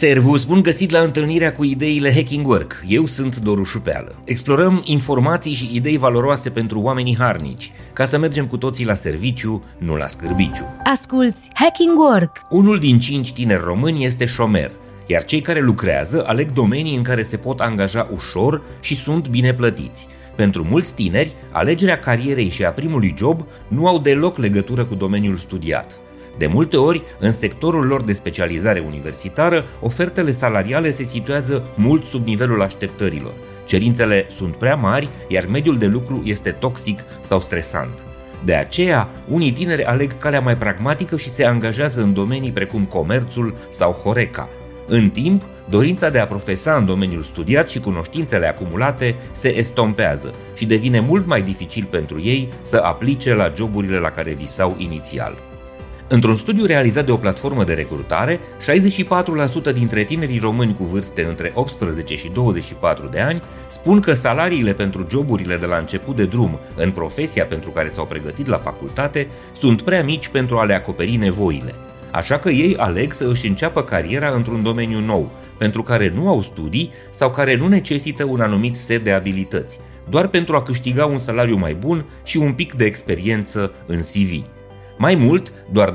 Servus, bun găsit la întâlnirea cu ideile Hacking Work. Eu sunt Doru Șupeală. Explorăm informații și idei valoroase pentru oamenii harnici, ca să mergem cu toții la serviciu, nu la scârbiciu. Asculți Hacking Work! Unul din cinci tineri români este șomer, iar cei care lucrează aleg domenii în care se pot angaja ușor și sunt bine plătiți. Pentru mulți tineri, alegerea carierei și a primului job nu au deloc legătură cu domeniul studiat. De multe ori, în sectorul lor de specializare universitară, ofertele salariale se situează mult sub nivelul așteptărilor. Cerințele sunt prea mari, iar mediul de lucru este toxic sau stresant. De aceea, unii tineri aleg calea mai pragmatică și se angajează în domenii precum comerțul sau Horeca. În timp, dorința de a profesa în domeniul studiat și cunoștințele acumulate se estompează și devine mult mai dificil pentru ei să aplice la joburile la care visau inițial. Într-un studiu realizat de o platformă de recrutare, 64% dintre tinerii români cu vârste între 18 și 24 de ani spun că salariile pentru joburile de la început de drum în profesia pentru care s-au pregătit la facultate sunt prea mici pentru a le acoperi nevoile. Așa că ei aleg să își înceapă cariera într-un domeniu nou, pentru care nu au studii sau care nu necesită un anumit set de abilități, doar pentru a câștiga un salariu mai bun și un pic de experiență în CV. Mai mult, doar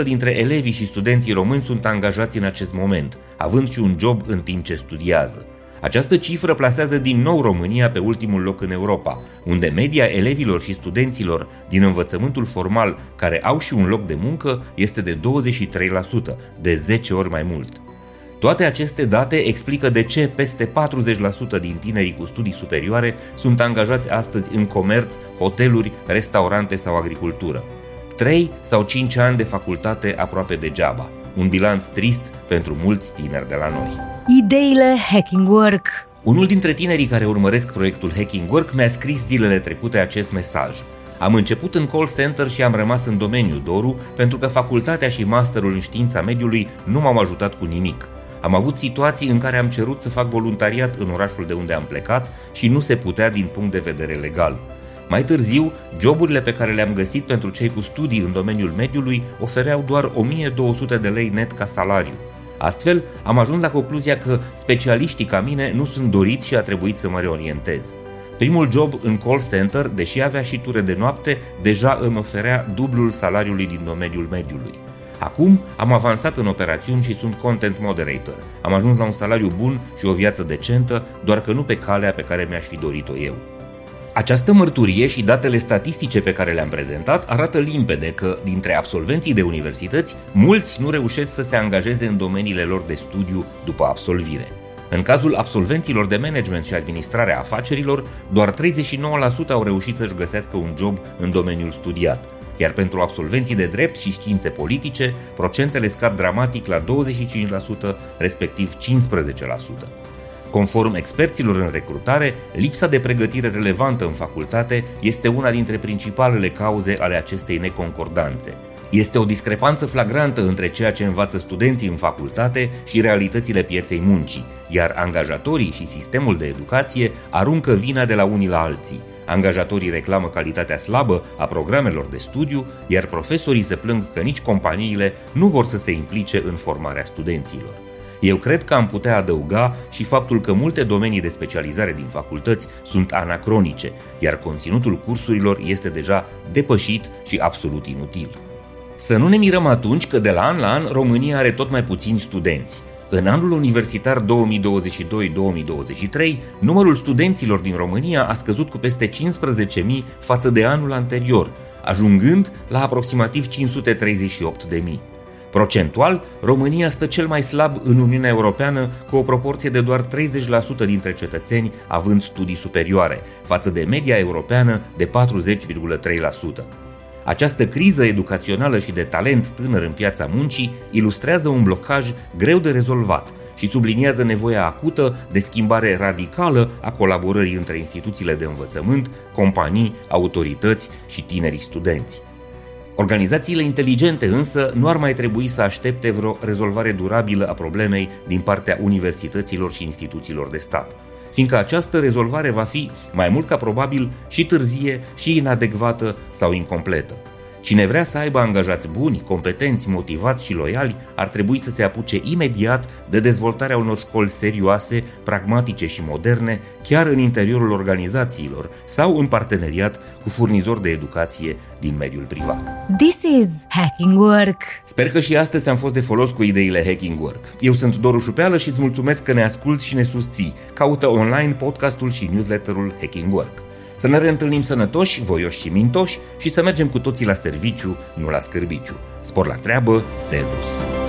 2% dintre elevii și studenții români sunt angajați în acest moment, având și un job în timp ce studiază. Această cifră plasează din nou România pe ultimul loc în Europa, unde media elevilor și studenților din învățământul formal care au și un loc de muncă este de 23%, de 10 ori mai mult. Toate aceste date explică de ce peste 40% din tinerii cu studii superioare sunt angajați astăzi în comerț, hoteluri, restaurante sau agricultură. 3 sau 5 ani de facultate aproape degeaba. Un bilanț trist pentru mulți tineri de la noi. Ideile Hacking Work Unul dintre tinerii care urmăresc proiectul Hacking Work mi-a scris zilele trecute acest mesaj. Am început în call center și am rămas în domeniu Doru pentru că facultatea și masterul în știința mediului nu m-au ajutat cu nimic. Am avut situații în care am cerut să fac voluntariat în orașul de unde am plecat și nu se putea din punct de vedere legal. Mai târziu, joburile pe care le-am găsit pentru cei cu studii în domeniul mediului ofereau doar 1200 de lei net ca salariu. Astfel, am ajuns la concluzia că specialiștii ca mine nu sunt doriți și a trebuit să mă reorientez. Primul job în call center, deși avea și ture de noapte, deja îmi oferea dublul salariului din domeniul mediului. Acum am avansat în operațiuni și sunt content moderator. Am ajuns la un salariu bun și o viață decentă, doar că nu pe calea pe care mi-aș fi dorit-o eu. Această mărturie și datele statistice pe care le-am prezentat arată limpede că, dintre absolvenții de universități, mulți nu reușesc să se angajeze în domeniile lor de studiu după absolvire. În cazul absolvenților de management și administrare a afacerilor, doar 39% au reușit să-și găsească un job în domeniul studiat, iar pentru absolvenții de drept și științe politice, procentele scad dramatic la 25%, respectiv 15%. Conform experților în recrutare, lipsa de pregătire relevantă în facultate este una dintre principalele cauze ale acestei neconcordanțe. Este o discrepanță flagrantă între ceea ce învață studenții în facultate și realitățile pieței muncii, iar angajatorii și sistemul de educație aruncă vina de la unii la alții. Angajatorii reclamă calitatea slabă a programelor de studiu, iar profesorii se plâng că nici companiile nu vor să se implice în formarea studenților. Eu cred că am putea adăuga și faptul că multe domenii de specializare din facultăți sunt anacronice, iar conținutul cursurilor este deja depășit și absolut inutil. Să nu ne mirăm atunci că de la an la an România are tot mai puțini studenți. În anul universitar 2022-2023, numărul studenților din România a scăzut cu peste 15.000 față de anul anterior, ajungând la aproximativ 538.000. Procentual, România stă cel mai slab în Uniunea Europeană cu o proporție de doar 30% dintre cetățeni având studii superioare, față de media europeană de 40,3%. Această criză educațională și de talent tânăr în piața muncii ilustrează un blocaj greu de rezolvat și subliniază nevoia acută de schimbare radicală a colaborării între instituțiile de învățământ, companii, autorități și tinerii studenți. Organizațiile inteligente însă nu ar mai trebui să aștepte vreo rezolvare durabilă a problemei din partea universităților și instituțiilor de stat, fiindcă această rezolvare va fi, mai mult ca probabil, și târzie, și inadecvată sau incompletă. Cine vrea să aibă angajați buni, competenți, motivați și loiali, ar trebui să se apuce imediat de dezvoltarea unor școli serioase, pragmatice și moderne, chiar în interiorul organizațiilor sau în parteneriat cu furnizori de educație din mediul privat. This is Hacking Work. Sper că și astăzi am fost de folos cu ideile Hacking Work. Eu sunt Doru Șupeală și îți mulțumesc că ne asculti și ne susții. Caută online podcastul și newsletterul Hacking Work. Să ne reîntâlnim sănătoși, voioși și mintoși și să mergem cu toții la serviciu, nu la scârbiciu. Spor la treabă, servus!